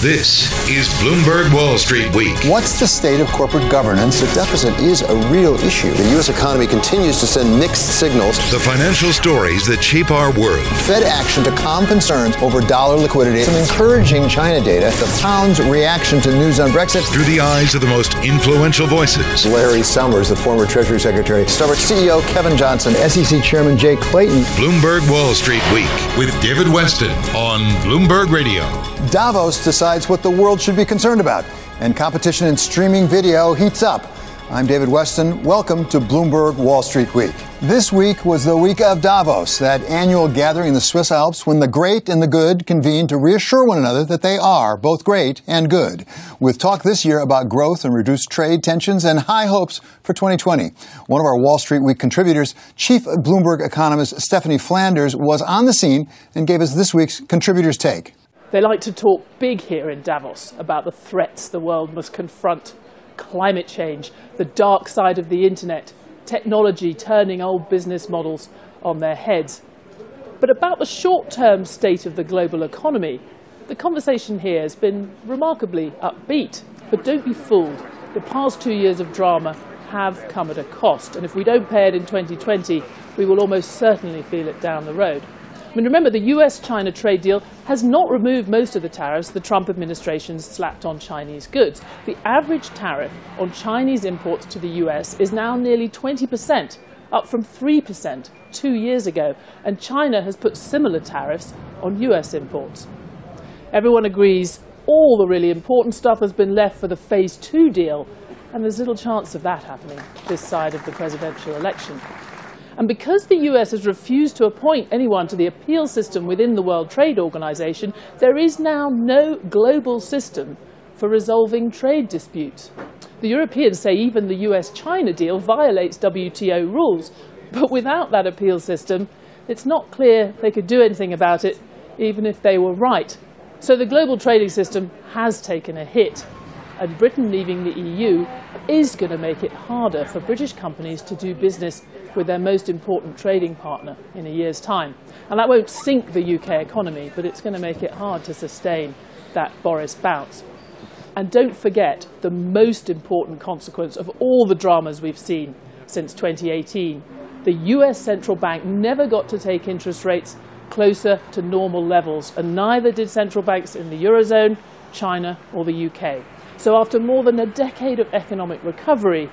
This is Bloomberg Wall Street Week. What's the state of corporate governance? The deficit is a real issue. The U.S. economy continues to send mixed signals. The financial stories that shape our world. Fed action to calm concerns over dollar liquidity. Some encouraging China data. The pound's reaction to news on Brexit. Through the eyes of the most influential voices. Larry Summers, the former Treasury Secretary. Starbucks CEO Kevin Johnson. SEC Chairman Jay Clayton. Bloomberg Wall Street Week with David Westin on Bloomberg Radio. Davos decides what the world should be concerned about, and competition in streaming video heats up. I'm David Westin. Welcome to Bloomberg Wall Street Week. This week was the week of Davos, that annual gathering in the Swiss Alps when the great and the good convene to reassure one another that they are both great and good. With talk this year about growth and reduced trade tensions and high hopes for 2020. One of our Wall Street Week contributors, Chief Bloomberg economist Stephanie Flanders, was on the scene and gave us this week's contributor's take. They like to talk big here in Davos about the threats the world must confront climate change, the dark side of the internet, technology turning old business models on their heads. But about the short term state of the global economy, the conversation here has been remarkably upbeat. But don't be fooled. The past two years of drama have come at a cost. And if we don't pay it in 2020, we will almost certainly feel it down the road. I mean, remember, the US China trade deal has not removed most of the tariffs the Trump administration slapped on Chinese goods. The average tariff on Chinese imports to the US is now nearly 20%, up from 3% two years ago, and China has put similar tariffs on US imports. Everyone agrees all the really important stuff has been left for the phase two deal, and there's little chance of that happening this side of the presidential election. And because the US has refused to appoint anyone to the appeal system within the World Trade Organization, there is now no global system for resolving trade disputes. The Europeans say even the US China deal violates WTO rules, but without that appeal system, it's not clear they could do anything about it, even if they were right. So the global trading system has taken a hit and Britain leaving the EU is going to make it harder for British companies to do business with their most important trading partner in a year's time. And that won't sink the UK economy, but it's going to make it hard to sustain that Boris bounce. And don't forget the most important consequence of all the dramas we've seen since 2018. The US central bank never got to take interest rates closer to normal levels, and neither did central banks in the Eurozone, China, or the UK. So after more than a decade of economic recovery,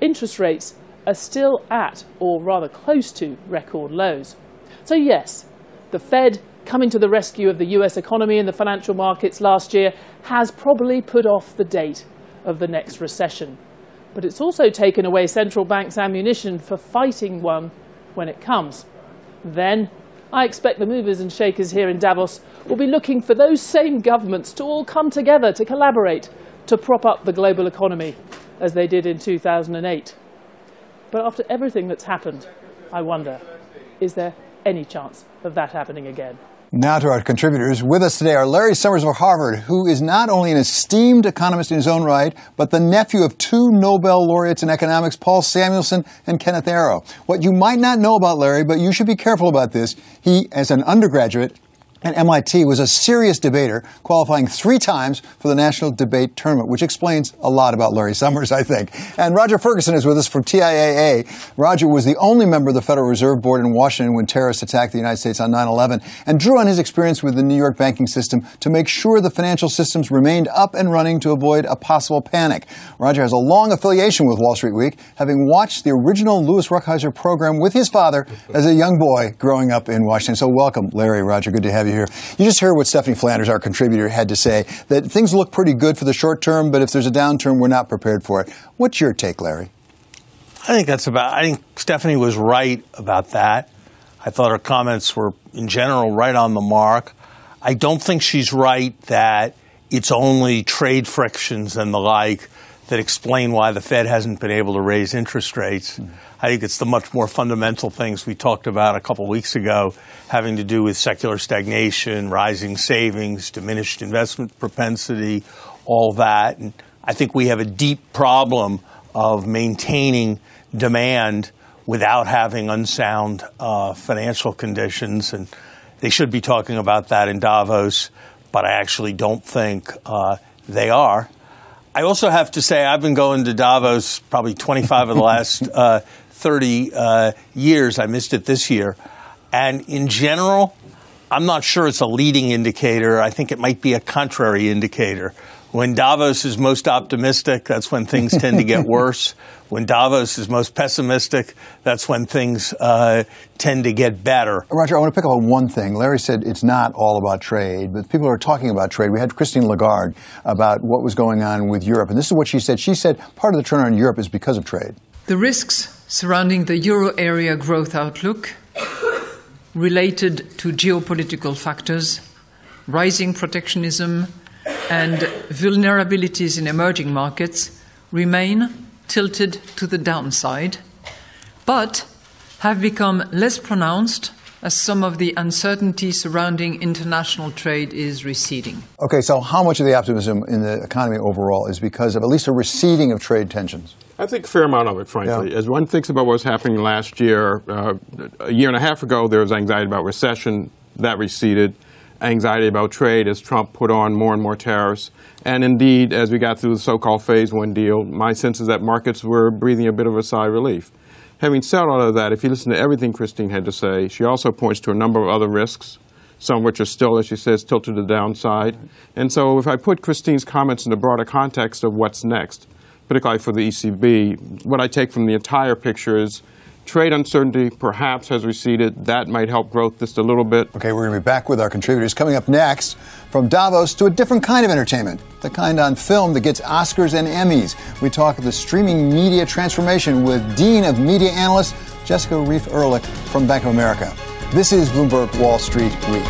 interest rates are still at, or rather close to, record lows. So yes, the Fed coming to the rescue of the US economy and the financial markets last year has probably put off the date of the next recession. But it's also taken away central banks' ammunition for fighting one when it comes. Then I expect the movers and shakers here in Davos will be looking for those same governments to all come together to collaborate to prop up the global economy as they did in 2008. But after everything that's happened, I wonder, is there any chance of that happening again? Now to our contributors. With us today are Larry Summers of Harvard, who is not only an esteemed economist in his own right, but the nephew of two Nobel laureates in economics, Paul Samuelson and Kenneth Arrow. What you might not know about Larry, but you should be careful about this, he, as an undergraduate, at MIT was a serious debater, qualifying three times for the National Debate Tournament, which explains a lot about Larry Summers, I think. And Roger Ferguson is with us from TIAA. Roger was the only member of the Federal Reserve Board in Washington when terrorists attacked the United States on 9-11 and drew on his experience with the New York banking system to make sure the financial systems remained up and running to avoid a possible panic. Roger has a long affiliation with Wall Street Week, having watched the original Louis Rukeyser program with his father as a young boy growing up in Washington. So welcome, Larry, Roger. Good to have you here. You just heard what Stephanie Flanders, our contributor, had to say that things look pretty good for the short term, but if there's a downturn, we're not prepared for it. What's your take, Larry? I think that's about. I think Stephanie was right about that. I thought her comments were, in general, right on the mark. I don't think she's right that it's only trade frictions and the like that explain why the Fed hasn't been able to raise interest rates. Mm. I think it's the much more fundamental things we talked about a couple weeks ago, having to do with secular stagnation, rising savings, diminished investment propensity, all that. And I think we have a deep problem of maintaining demand without having unsound uh, financial conditions. And they should be talking about that in Davos, but I actually don't think uh, they are. I also have to say, I've been going to Davos probably 25 of the last uh, 30 uh, years. I missed it this year. And in general, I'm not sure it's a leading indicator. I think it might be a contrary indicator. When Davos is most optimistic, that's when things tend to get worse. When Davos is most pessimistic, that's when things uh, tend to get better. Roger, I want to pick up on one thing. Larry said it's not all about trade, but people are talking about trade. We had Christine Lagarde about what was going on with Europe, and this is what she said. She said part of the turnaround in Europe is because of trade. The risks surrounding the euro area growth outlook related to geopolitical factors, rising protectionism, and vulnerabilities in emerging markets remain tilted to the downside, but have become less pronounced as some of the uncertainty surrounding international trade is receding. Okay, so how much of the optimism in the economy overall is because of at least a receding of trade tensions? I think a fair amount of it, frankly. Yeah. As one thinks about what was happening last year, uh, a year and a half ago, there was anxiety about recession. That receded. Anxiety about trade as Trump put on more and more tariffs. And indeed, as we got through the so called phase one deal, my sense is that markets were breathing a bit of a sigh of relief. Having said all of that, if you listen to everything Christine had to say, she also points to a number of other risks, some which are still, as she says, tilted to the downside. And so if I put Christine's comments in the broader context of what's next, particularly for the ECB. What I take from the entire picture is trade uncertainty perhaps has receded. That might help growth just a little bit. Okay, we're going to be back with our contributors. Coming up next, from Davos to a different kind of entertainment, the kind on film that gets Oscars and Emmys. We talk of the streaming media transformation with Dean of Media Analysts, Jessica Reif Ehrlich from Bank of America. This is Bloomberg Wall Street Week.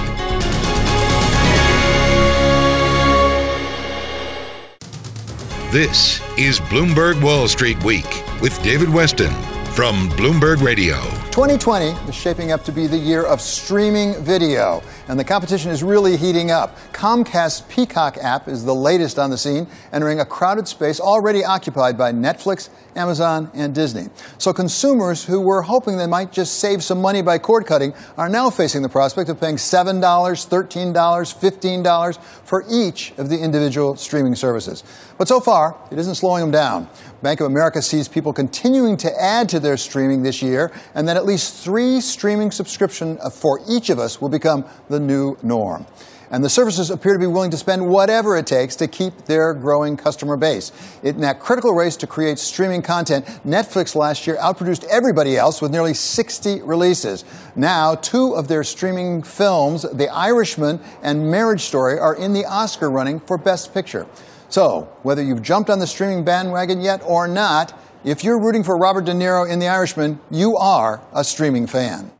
This is Bloomberg Wall Street Week with David Westin from Bloomberg Radio. 2020 is shaping up to be the year of streaming video, and the competition is really heating up. Comcast's Peacock app is the latest on the scene, entering a crowded space already occupied by Netflix, Amazon, and Disney. So consumers who were hoping they might just save some money by cord cutting are now facing the prospect of paying $7, $13, $15 for each of the individual streaming services. But so far, it isn't slowing them down. Bank of America sees people continuing to add to their streaming this year, and that at least three streaming subscription uh, for each of us will become the new norm. And the services appear to be willing to spend whatever it takes to keep their growing customer base. In that critical race to create streaming content, Netflix last year outproduced everybody else with nearly 60 releases. Now, two of their streaming films, The Irishman and Marriage Story, are in the Oscar running for Best Picture. So, whether you've jumped on the streaming bandwagon yet or not, if you're rooting for Robert De Niro in The Irishman, you are a streaming fan.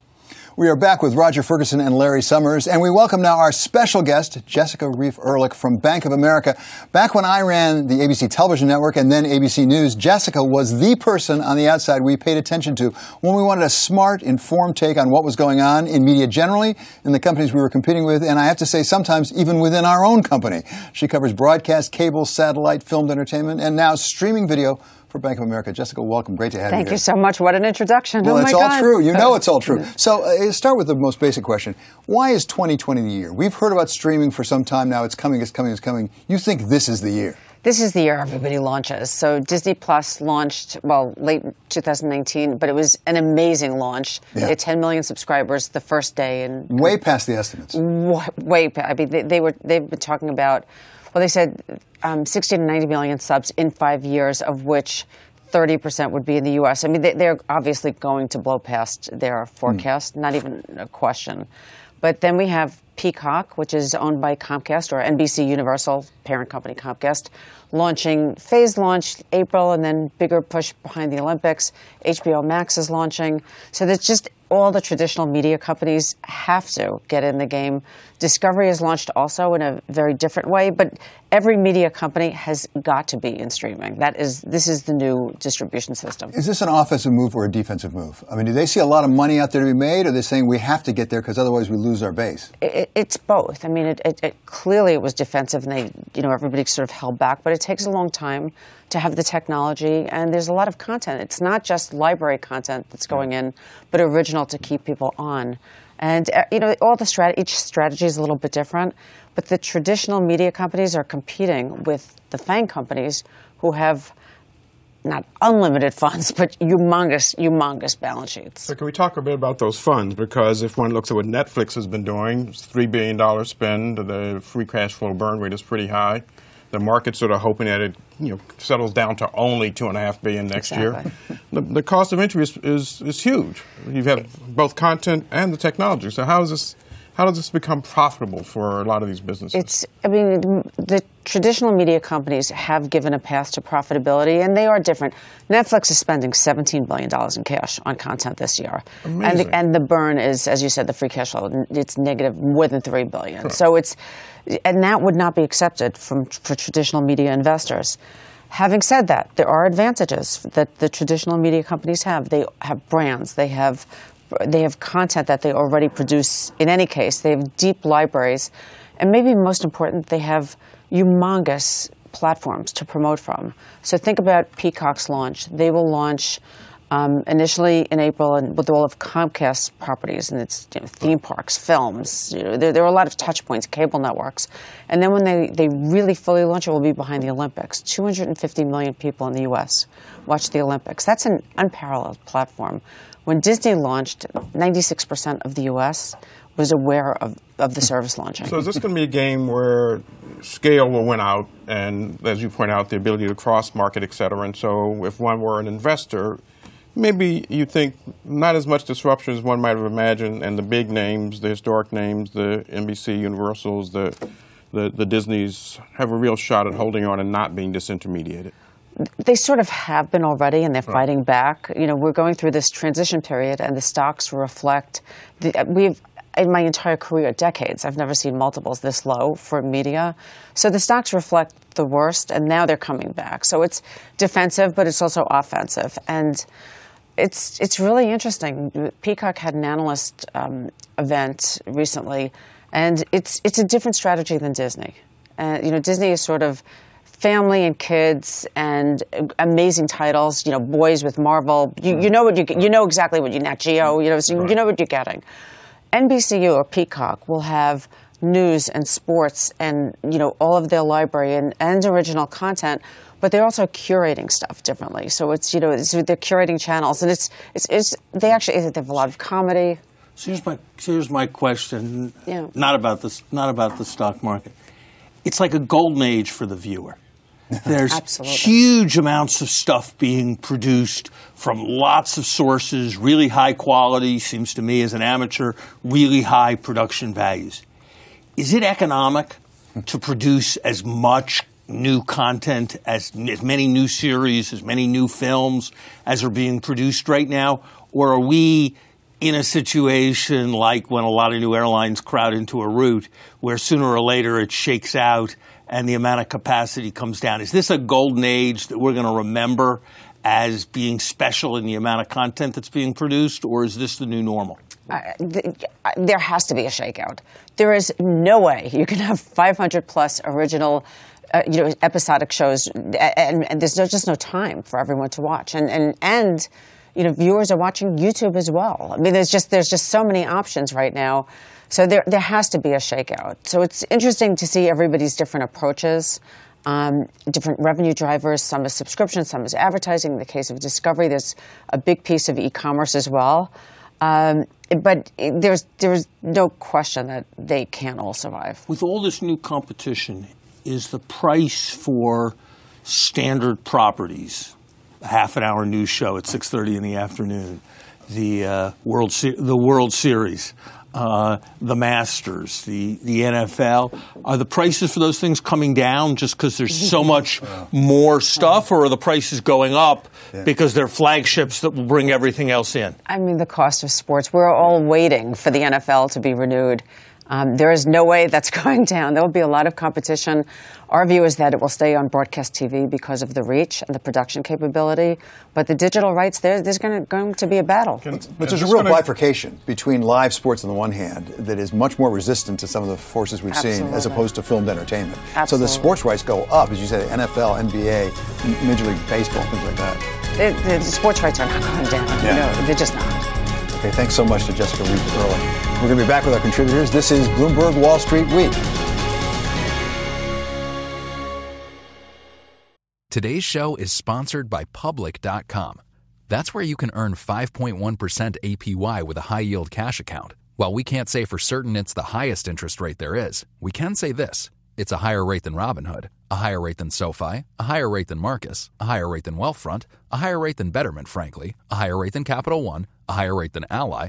We are back with Roger Ferguson and Larry Summers, and we welcome now our special guest, Jessica Reif Ehrlich from Bank of America. Back when I ran the ABC television network and then ABC News, Jessica was the person on the outside we paid attention to when we wanted a smart, informed take on what was going on in media generally, in the companies we were competing with, and I have to say, sometimes even within our own company. She covers broadcast, cable, satellite, filmed entertainment, and now streaming video for Bank of America. Jessica, welcome. Great to have Thank you. Thank you so much. What an introduction. Well, oh it's all God. true. You know it's all true. So, uh, start with the most basic question. Why is 2020 the year? We've heard about streaming for some time now. It's coming, it's coming, it's coming. You think this is the year? This is the year everybody launches. So Disney Plus launched, well, late 2019, but it was an amazing launch. Yeah. They had 10 million subscribers the first day. and Way past the estimates. Way past. I mean, they, they were, they've been talking about, well, they said um, 60 to 90 million subs in five years, of which 30% would be in the U.S. I mean, they, are obviously going to blow past their forecast, mm. not even a question. But then we have Peacock, which is owned by Comcast or NBC Universal, parent company Comcast, launching phase launch April and then bigger push behind the Olympics. HBO Max is launching. So that's just all the traditional media companies have to get in the game. Discovery is launched also in a very different way, but every media company has got to be in streaming. That is, this is the new distribution system. Is this an offensive move or a defensive move? I mean, do they see a lot of money out there to be made, or are they saying we have to get there because otherwise we lose our base? It, it's both. I mean, it, it, it, clearly it was defensive, and they, you know, everybody sort of held back. But it takes a long time to have the technology, and there's a lot of content. It's not just library content that's going in, but original to keep people on. And uh, you know, all the strat- each strategy is a little bit different, but the traditional media companies are competing with the FANG companies who have not unlimited funds, but humongous, humongous balance sheets. So can we talk a bit about those funds? Because if one looks at what Netflix has been doing, it's $3 billion spend, the free cash flow burn rate is pretty high. The market's sort of hoping that it you know settles down to only two and a half billion next exactly. year. The, the, cost of entry is, is, is huge. You have had both content and the technology. So how is this how does this become profitable for a lot of these businesses? It's, I mean, the traditional media companies have given a path to profitability, and they are different. Netflix is spending $17 billion in cash on content this year. Amazing. And the, and the burn is, as you said, the free cash flow, it's negative more than $3 billion. So it's, and that would not be accepted from, for traditional media investors. Having said that, there are advantages that the traditional media companies have. They have brands, they have they have content that they already produce in any case. They have deep libraries. And maybe most important, they have humongous platforms to promote from. So think about Peacock's launch. They will launch um, initially in April and with all of Comcast's properties and its you know, theme parks, films. You know, there, there, are a lot of touch points, cable networks. And then when they, they really fully launch, it will be behind the Olympics. 250 million people in the U.S. watch the Olympics. That's an unparalleled platform. When Disney launched, 96% of the U.S. was aware of, of the service launching. So is this going to be a game where scale will win out, and as you point out, the ability to cross market, et cetera. And so if one were an investor, maybe you think not as much disruption as one might have imagined, and the big names, the historic names, the NBC, Universals, the the, the Disneys have a real shot at holding on and not being disintermediated they sort of have been already, and they're fighting back. You know, we're going through this transition period, and the stocks reflect. The, we've in my entire career, decades, I've never seen multiples this low for media. So the stocks reflect the worst, and now they're coming back. So it's defensive, but it's also offensive, and it's it's really interesting. Peacock had an analyst um, event recently, and it's it's a different strategy than Disney. Uh, you know, Disney is sort of family and kids and amazing titles. You know, boys with Marvel. You, you know what you you know exactly what you Nat Geo. You know, so right. you know what you're getting. NBCU or Peacock will have news and sports and you know all of their library and, and original content but they're also curating stuff differently so it's you know it's, they're curating channels and it's, it's, it's they actually they have a lot of comedy so here's my here's my question yeah. not about this not about the stock market it's like a golden age for the viewer there's Absolutely. huge amounts of stuff being produced from lots of sources, really high quality, seems to me as an amateur, really high production values. Is it economic hmm. to produce as much new content, as, as many new series, as many new films as are being produced right now? Or are we in a situation like when a lot of new airlines crowd into a route where sooner or later it shakes out and the amount of capacity comes down. Is this a golden age that we're going to remember as being special in the amount of content that's being produced, or is this the new normal? Uh, th- there has to be a shakeout. There is no way you can have 500 plus original. Uh, you know, episodic shows, and, and there's no, just no time for everyone to watch. And, and, and, you know, viewers are watching YouTube as well. I mean, there's just, there's just so many options right now. So there, there has to be a shakeout. So it's interesting to see everybody's different approaches um, different revenue drivers. Some is subscription, some is advertising. In the case of Discovery, there's a big piece of e-commerce as well. Um, but there's there's no question that they can't all survive. With all this new competition, is the price for standard properties, a half an hour news show at 6:30 in the afternoon, the uh, World Se- the World Series, uh, the Masters, the, the NFL. Are the prices for those things coming down just because there's so much more stuff, or are the prices going up yeah. because they're flagships that will bring everything else in? I mean, the cost of sports. We're all waiting for the NFL to be renewed. Um, there is no way that's going down. There will be a lot of competition. Our view is that it will stay on broadcast TV because of the reach and the production capability. But the digital rights, there, there's going to, be a battle. Can, but there's a real bifurcation between live sports on the one hand that is much more resistant to some of the forces we've Absolutely. seen as opposed to filmed entertainment. Absolutely. So the sports rights go up, as you said, NFL, NBA, Major League Baseball, things like that. The, the, the sports rights are not going down. Yeah. No, they're just not. Okay, thanks so much to Jessica Reif Ehrlich. We're going to be back with our contributors. This is Bloomberg Wall Street Week. Today's show is sponsored by Public.com. That's where you can earn 5.1% APY with a high yield cash account. While we can't say for certain it's the highest interest rate there is, we can say this it's a higher rate than Robinhood, a higher rate than SoFi, a higher rate than Marcus, a higher rate than Wealthfront, a higher rate than Betterment, frankly, a higher rate than Capital One a higher rate than Ally,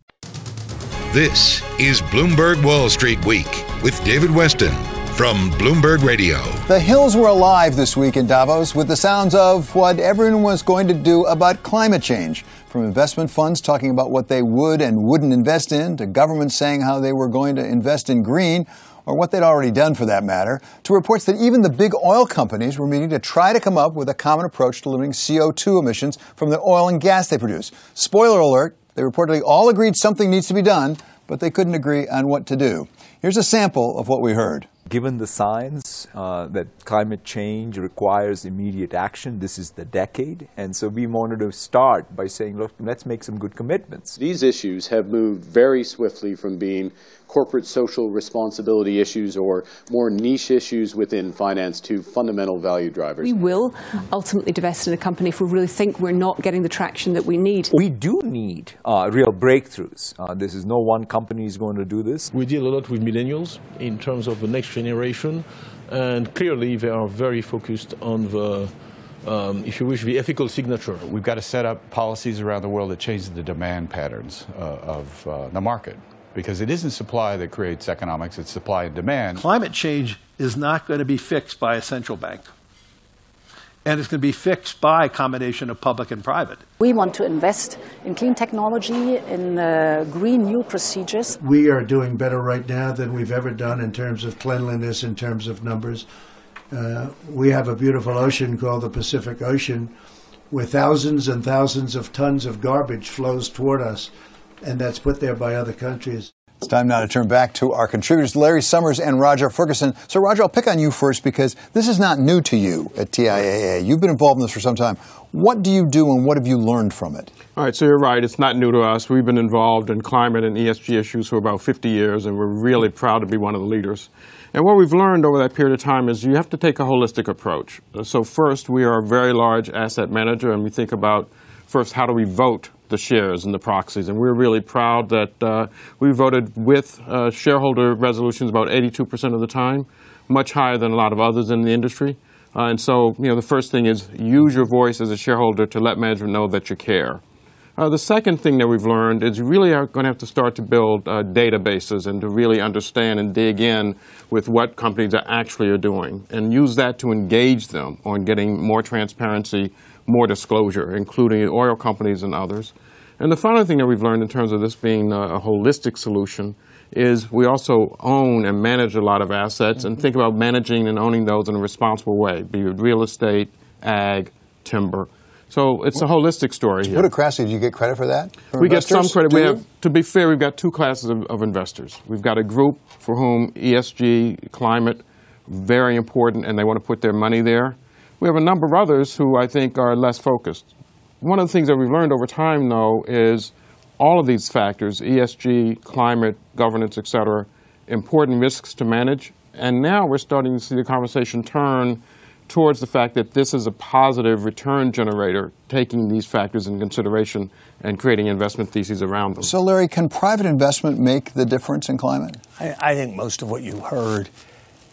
This is Bloomberg Wall Street Week with David Westin from Bloomberg Radio. The hills were alive this week in Davos with the sounds of what everyone was going to do about climate change. From investment funds talking about what they would and wouldn't invest in, to governments saying how they were going to invest in green, or what they'd already done for that matter, to reports that even the big oil companies were meeting to try to come up with a common approach to limiting CO2 emissions from the oil and gas they produce. Spoiler alert, they reportedly all agreed something needs to be done, but they couldn't agree on what to do. Here's a sample of what we heard. Given the science uh, that climate change requires immediate action, this is the decade. And so we wanted to start by saying, look, let's make some good commitments. These issues have moved very swiftly from being corporate social responsibility issues or more niche issues within finance to fundamental value drivers. We will ultimately divest in a company if we really think we're not getting the traction that we need. We do need uh, real breakthroughs. Uh, this is no one company is going to do this. We deal a lot with millennials in terms of the next generation, and clearly they are very focused on the um, if you wish, the ethical signature. We've got to set up policies around the world that change the demand patterns uh, of uh, the market because it isn't supply that creates economics, it's supply and demand. Climate change is not going to be fixed by a central bank. And it's going to be fixed by a combination of public and private. We want to invest in clean technology, in uh, green new procedures. We are doing better right now than we've ever done in terms of cleanliness, in terms of numbers. Uh, we have a beautiful ocean called the Pacific Ocean, where thousands and thousands of tons of garbage flows toward us and that's put there by other countries. It's time now to turn back to our contributors, Larry Summers and Roger Ferguson. So, Roger, I'll pick on you first because this is not new to you at TIAA. You've been involved in this for some time. What do you do and what have you learned from it? All right, so you're right. It's not new to us. We've been involved in climate and ESG issues for about 50 years, and we're really proud to be one of the leaders. And what we've learned over that period of time is you have to take a holistic approach. So, first, we are a very large asset manager, and we think about first how do we vote the shares and the proxies. And we're really proud that uh, we voted with uh, shareholder resolutions about 82% of the time, much higher than a lot of others in the industry. Uh, and so, you know, the first thing is use your voice as a shareholder to let management know that you care. Uh, the second thing that we've learned is you really are going to have to start to build uh, databases and to really understand and dig in with what companies are actually are doing and use that to engage them on getting more transparency, more disclosure, including oil companies and others. And the final thing that we've learned in terms of this being a, a holistic solution is we also own and manage a lot of assets and think about managing and owning those in a responsible way, be it real estate, ag, timber. So it's a holistic story put it crassly, do you get credit for that? from We get some credit. Do We you? have, to be fair, we've got two classes of, of investors. We've got a group for whom ESG, climate, very important, and they want to put their money there. We have a number of others who I think are less focused. One of the things that we've learned over time, though, is all of these factors ESG, climate, governance, et cetera, important risks to manage. And now we're starting to see the conversation turn towards the fact that this is a positive return generator, taking these factors in consideration and creating investment theses around them. So, Larry, can private investment make the difference in climate? I, I think most of what you heard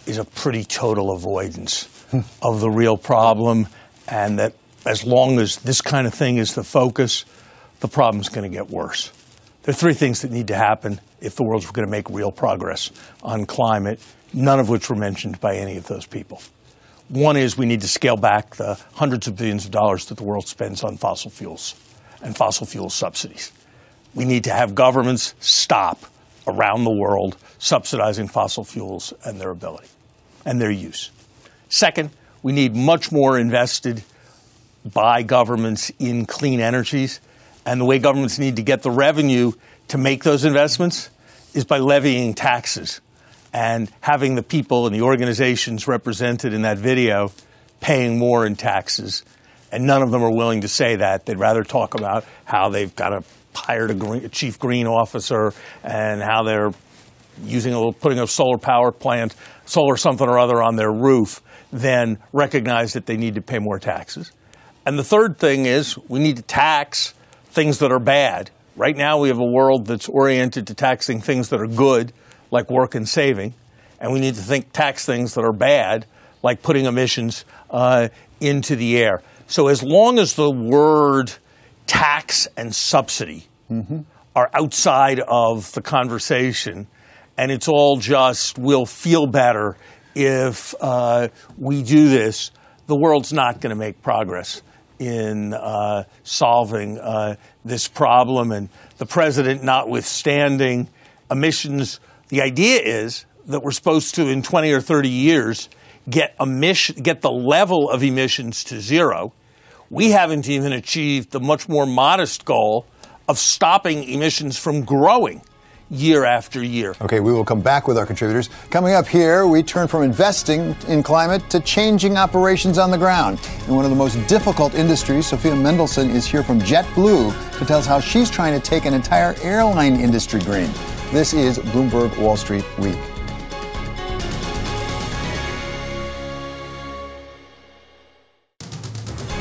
is a pretty total avoidance of the real problem, and that as long as this kind of thing is the focus, the problem's going to get worse. There are three things that need to happen if the world's going to make real progress on climate, none of which were mentioned by any of those people. One is we need to scale back the hundreds of billions of dollars that the world spends on fossil fuels and fossil fuel subsidies. We need to have governments stop around the world subsidizing fossil fuels and their ability and their use. Second, we need much more invested by governments in clean energies. And the way governments need to get the revenue to make those investments is by levying taxes and having the people and the organizations represented in that video paying more in taxes. And none of them are willing to say that. They'd rather talk about how they've got a, hired a, green, a chief green officer and how they're using a little, putting a solar power plant, solar something or other on their roof, than recognize that they need to pay more taxes. And the third thing is we need to tax things that are bad. Right now, we have a world that's oriented to taxing things that are good, like work and saving, and we need to think tax things that are bad, like putting emissions uh, into the air. So, as long as the word tax and subsidy are outside of the conversation, and it's all just we'll feel better if uh, we do this, the world's not going to make progress in uh, solving uh, this problem. And the president, notwithstanding emissions, the idea is that we're supposed to, in 20 or 30 years, get emission, get the level of emissions to zero. We haven't even achieved the much more modest goal of stopping emissions from growing year after year. Okay, we will come back with our contributors. Coming up here, we turn from investing in climate to changing operations on the ground. In one of the most difficult industries, Sophia Mendelsohn is here from JetBlue to tell us how she's trying to take an entire airline industry green. This is Bloomberg Wall Street Week.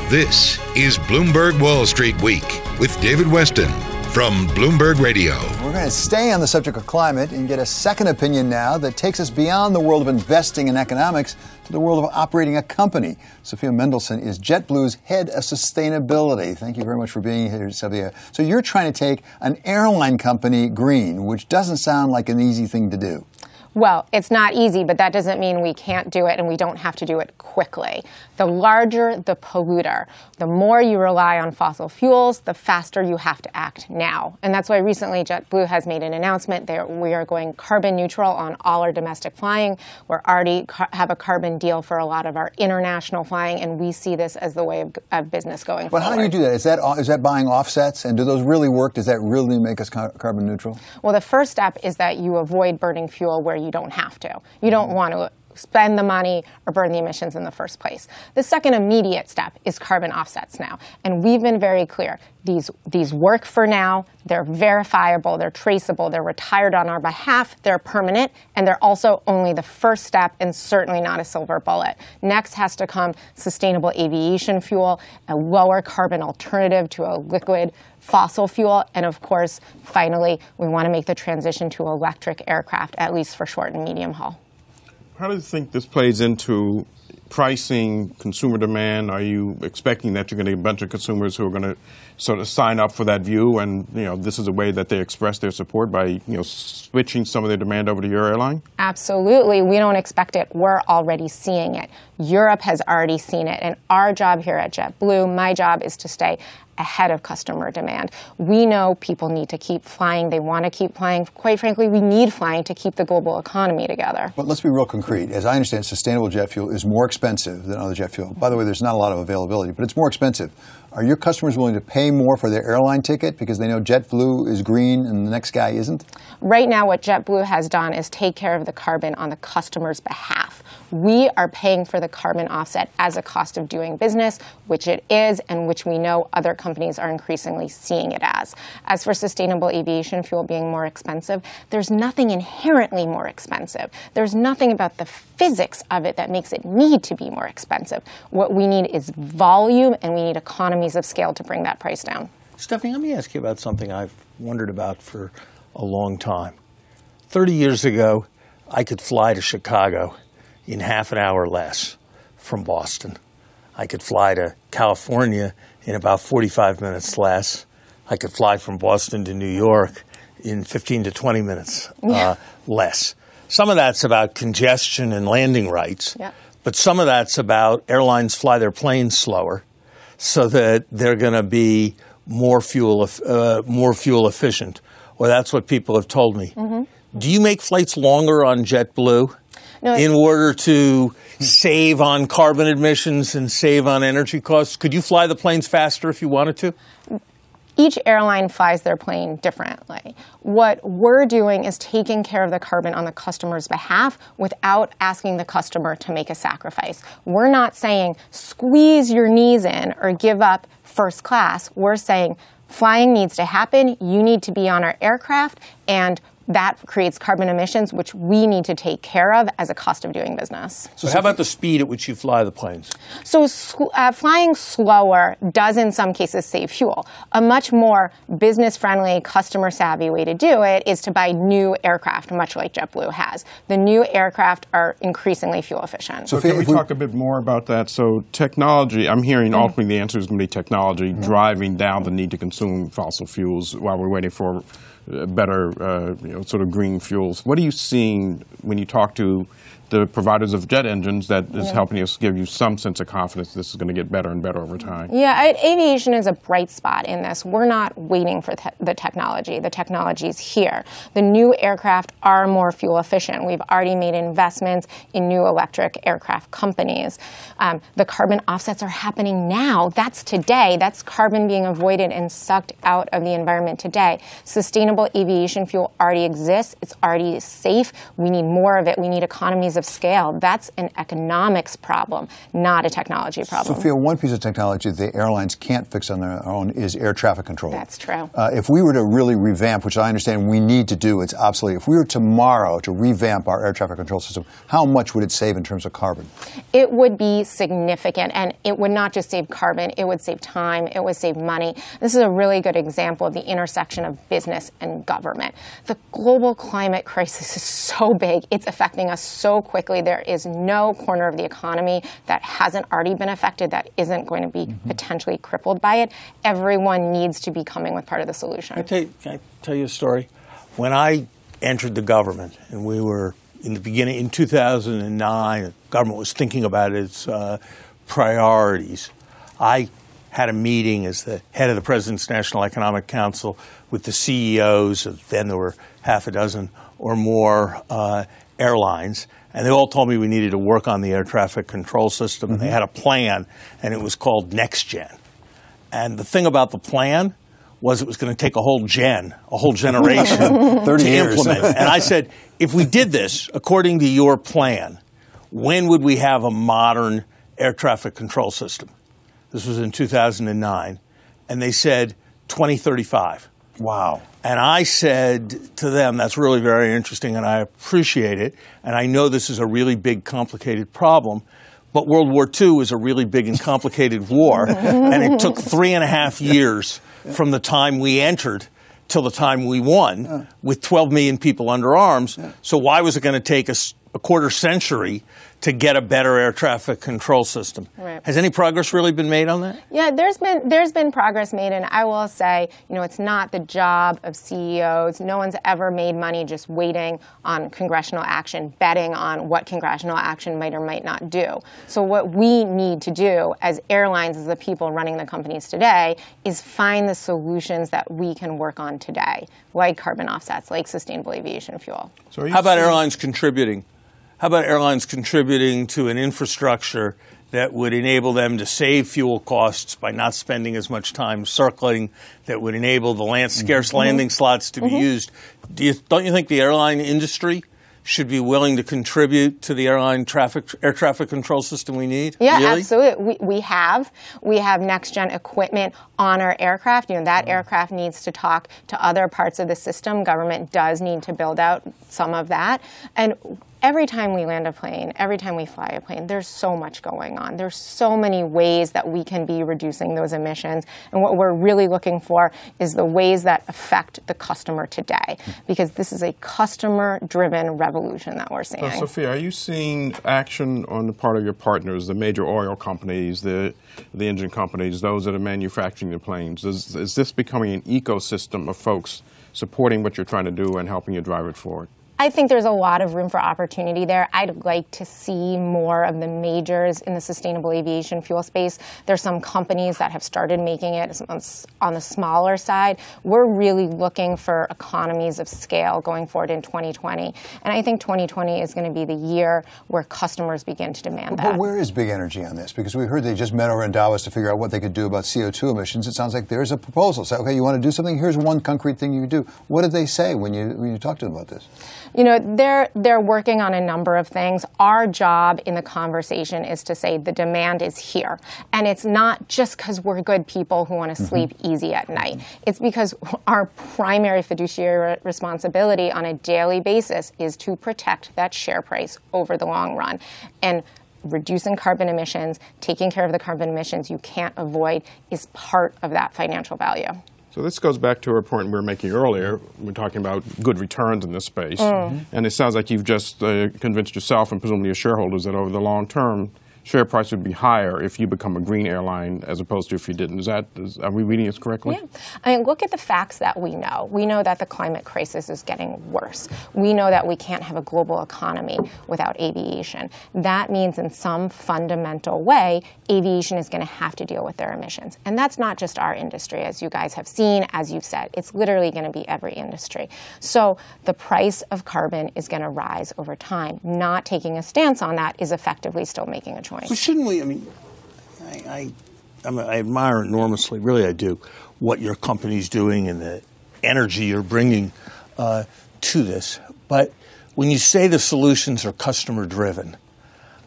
This is Bloomberg Wall Street Week with David Westin from Bloomberg Radio. We're going to stay on the subject of climate and get a second opinion now that takes us beyond the world of investing in economics to the world of operating a company. Sophia Mendelsohn is JetBlue's head of sustainability. Thank you very much for being here, Sophia. So you're trying to take an airline company green, which doesn't sound like an easy thing to do. Well, it's not easy, but that doesn't mean we can't do it and we don't have to do it quickly. The larger the polluter, the more you rely on fossil fuels, the faster you have to act now. And that's why recently JetBlue has made an announcement that we are going carbon neutral on all our domestic flying. We're already have a carbon deal for a lot of our international flying, and we see this as the way of, of business going but forward. But how do you do that? Is that is that buying offsets, and do those really work? Does that really make us carbon neutral? Well, the first step is that you avoid burning fuel where you don't have to. You don't mm-hmm. want to spend the money or burn the emissions in the first place. The second immediate step is carbon offsets now. And we've been very clear. These, these work for now, they're verifiable, they're traceable, they're retired on our behalf, they're permanent, and they're also only the first step and certainly not a silver bullet. Next has to come sustainable aviation fuel, a lower carbon alternative to a liquid fossil fuel. And of course, finally, we want to make the transition to electric aircraft, at least for short and medium haul. How do you think this plays into pricing, consumer demand? Are you expecting that you're going to get a bunch of consumers who are going to sort of sign up for that view, and you know this is a way that they express their support by you know switching some of their demand over to your airline? Absolutely, we don't expect it. We're already seeing it. Europe has already seen it, and our job here at JetBlue, my job, is to stay ahead of customer demand. We know people need to keep flying. They want to keep flying. Quite frankly, we need flying to keep the global economy together. But let's be real concrete. As I understand, sustainable jet fuel is more expensive than other jet fuel. By the way, there's not a lot of availability, but it's more expensive. Are your customers willing to pay more for their airline ticket because they know JetBlue is green and the next guy isn't? Right now, what JetBlue has done is take care of the carbon on the customer's behalf. We are paying for the carbon offset as a cost of doing business, which it is, and which we know other companies are increasingly seeing it as. As for sustainable aviation fuel being more expensive, there's nothing inherently more expensive. There's nothing about the physics of it that makes it need to be more expensive. What we need is volume, and we need economies of scale to bring that price down. Stephanie, let me ask you about something I've wondered about for a long time. 30 years ago, I could fly to Chicago in half an hour less from Boston. I could fly to California in about 45 minutes less. I could fly from Boston to New York in 15 to 20 minutes uh, less. Some of that's about congestion and landing rights, yeah. but some of that's about airlines fly their planes slower so that they're going to be more fuel, uh, more fuel efficient. Or that's what people have told me. Mm-hmm. Do you make flights longer on JetBlue? No, in order to save on carbon emissions and save on energy costs? Could you fly the planes faster if you wanted to? Each airline flies their plane differently. What we're doing is taking care of the carbon on the customer's behalf without asking the customer to make a sacrifice. We're not saying squeeze your knees in or give up first class. We're saying flying needs to happen. You need to be on our aircraft and that creates carbon emissions, which we need to take care of as a cost of doing business. So, how about the speed at which you fly the planes? So, uh, flying slower does in some cases save fuel. A much more business friendly, customer savvy way to do it is to buy new aircraft, much like JetBlue has. The new aircraft are increasingly fuel efficient. So, can we, talk a bit more about that? So, technology, I'm hearing mm-hmm. ultimately the answer is going to be technology mm-hmm. driving down the need to consume fossil fuels while we're waiting for better, uh, you know, sort of green fuels. What are you seeing when you talk to the providers of jet engines that is yeah. helping us give you some sense of confidence this is going to get better and better over time? Yeah, aviation is a bright spot in this. We're not waiting for te- the technology. The technology is here. The new aircraft are more fuel efficient. We've already made investments in new electric aircraft companies. Um, the carbon offsets are happening now. That's today. That's carbon being avoided and sucked out of the environment today. Sustainable aviation fuel already exists. It's already safe. We need more of it. We need economies of scale. That's an economics problem, not a technology problem. Sophia, one piece of technology the airlines can't fix on their own is air traffic control. That's true. Uh, if we were to really revamp, which I understand we need to do, it's obsolete. If we were tomorrow to revamp our air traffic control system, how much would it save in terms of carbon? It would be significant, and it would not just save carbon, it would save time, it would save money. This is a really good example of the intersection of business and government. The global climate crisis is so big, it's affecting us so quickly. There is no corner of the economy that hasn't already been affected that isn't going to be mm-hmm. potentially crippled by it. Everyone needs to be coming with part of the solution. Can I, tell you, can I tell you a story? When I entered the government and we were in the beginning, in 2009, the government was thinking about its uh, priorities. I had a meeting as the head of the President's National Economic Council with the CEOs then there were half a dozen or more uh, airlines, and they all told me we needed to work on the air traffic control system, and they mm-hmm. had a plan, and it was called Next Gen. And the thing about the plan was it was going to take a whole gen, a whole generation 30 to years. implement. and I said, if we did this according to your plan, when would we have a modern air traffic control system? This was in 2009. And they said 2035. Wow. And I said to them, that's really very interesting and I appreciate it. And I know this is a really big, complicated problem. But World War II was a really big and complicated war. and it took three and a half years from the time we entered till the time we won with 12 million people under arms. So why was it going to take us a quarter century to get a better air traffic control system? Right. Has any progress really been made on that? Yeah, there's been there's been progress made, and I will say, you know, it's not the job of CEOs. No one's ever made money just waiting on congressional action, betting on what congressional action might or might not do. So what we need to do as airlines, as the people running the companies today, is find the solutions that we can work on today, like carbon offsets, like sustainable aviation fuel. So How about airlines contributing? How about airlines contributing to an infrastructure that would enable them to save fuel costs by not spending as much time circling, that would enable the land, mm-hmm. scarce Mm-hmm. landing slots to be mm-hmm. used? Do you, don't you think the airline industry should be willing to contribute to the airline traffic air traffic control system we need? Yeah, really? absolutely. We, we have we have next gen equipment on our aircraft. You know that mm-hmm. aircraft needs to talk to other parts of the system. Government does need to build out some of that. And every time we land a plane, every time we fly a plane, there's so much going on. There's so many ways that we can be reducing those emissions. And what we're really looking for is the ways that affect the customer today, because this is a customer driven revolution that we're seeing. So, Sophia, are you seeing action on the part of your partners, the major oil companies, the the engine companies, those that are manufacturing the planes? Is, is this becoming an ecosystem of folks supporting what you're trying to do and helping you drive it forward? I think there's a lot of room for opportunity there. I'd like to see more of the majors in the sustainable aviation fuel space. There's some companies that have started making it on the smaller side. We're really looking for economies of scale going forward in 2020. And I think 2020 is going to be the year where customers begin to demand But that. But where is big energy on this? Because we heard they just met over in Davos to figure out what they could do about CO2 emissions. It sounds like there's a proposal. Say, okay, you want to do something? Here's one concrete thing you could do. What did they say when you when you talked to them about this? You know, they're they're working on a number of things. Our job in the conversation is to say the demand is here, and it's not just because we're good people who want to mm-hmm. sleep easy at night. It's because our primary fiduciary re- responsibility on a daily basis is to protect that share price over the long run, and. Reducing carbon emissions, taking care of the carbon emissions you can't avoid is part of that financial value. So this goes back to a point we were making earlier. We're talking about good returns in this space, Mm. and it sounds like you've just uh, convinced yourself and presumably your shareholders that over the long term, share price would be higher if you become a green airline as opposed to if you didn't. Is that is, are we reading this correctly? Yeah. I mean, look at the facts that we know. We know that the climate crisis is getting worse. We know that we can't have a global economy without aviation. That means, in some fundamental way, aviation is going to have to deal with their emissions. And that's not just our industry, as you guys have seen, as you've said. It's literally going to be every industry. So the price of carbon is going to rise over time. Not taking a stance on that is effectively still making a choice. But shouldn't we? I mean, I, I, I, admire enormously, really, I do, what your company's doing and the energy you're bringing uh, to this. But when you say the solutions are customer driven,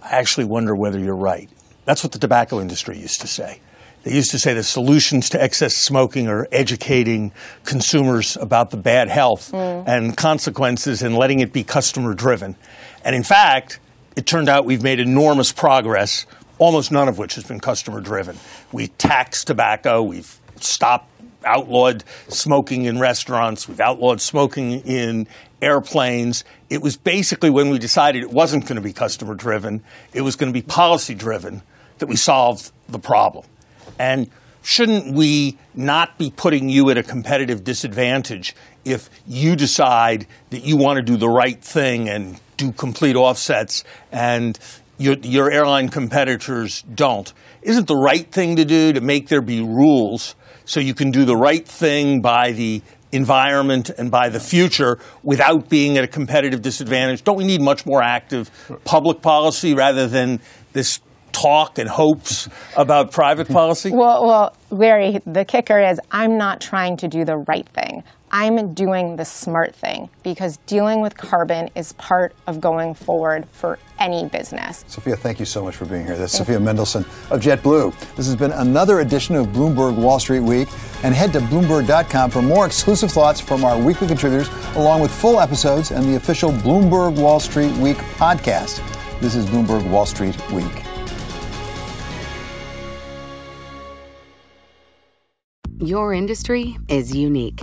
I actually wonder whether you're right. That's what the tobacco industry used to say. They used to say the solutions to excess smoking are educating consumers about the bad health and consequences and letting it be customer driven. And in fact, it turned out we've made enormous progress, almost none of which has been customer driven. We taxed tobacco, we've stopped, outlawed smoking in restaurants, we've outlawed smoking in airplanes. It was basically when we decided it wasn't going to be customer driven, it was going to be policy driven that we solved the problem. And shouldn't we not be putting you at a competitive disadvantage if you decide that you want to do the right thing and do complete offsets and your, your airline competitors don't. Isn't the right thing to do to make there be rules so you can do the right thing by the environment and by the future without being at a competitive disadvantage? Don't we need much more active public policy rather than this talk and hopes about private policy? Well, well, Larry, the kicker is I'm not trying to do the right thing. I'm doing the smart thing because dealing with carbon is part of going forward for any business. Sophia, thank you so much for being here. That's thank Sophia you. Mendelsohn of JetBlue. This has been another edition of Bloomberg Wall Street Week. And head to Bloomberg.com for more exclusive thoughts from our weekly contributors, along with full episodes and the official Bloomberg Wall Street Week podcast. This is Bloomberg Wall Street Week. Your industry is unique.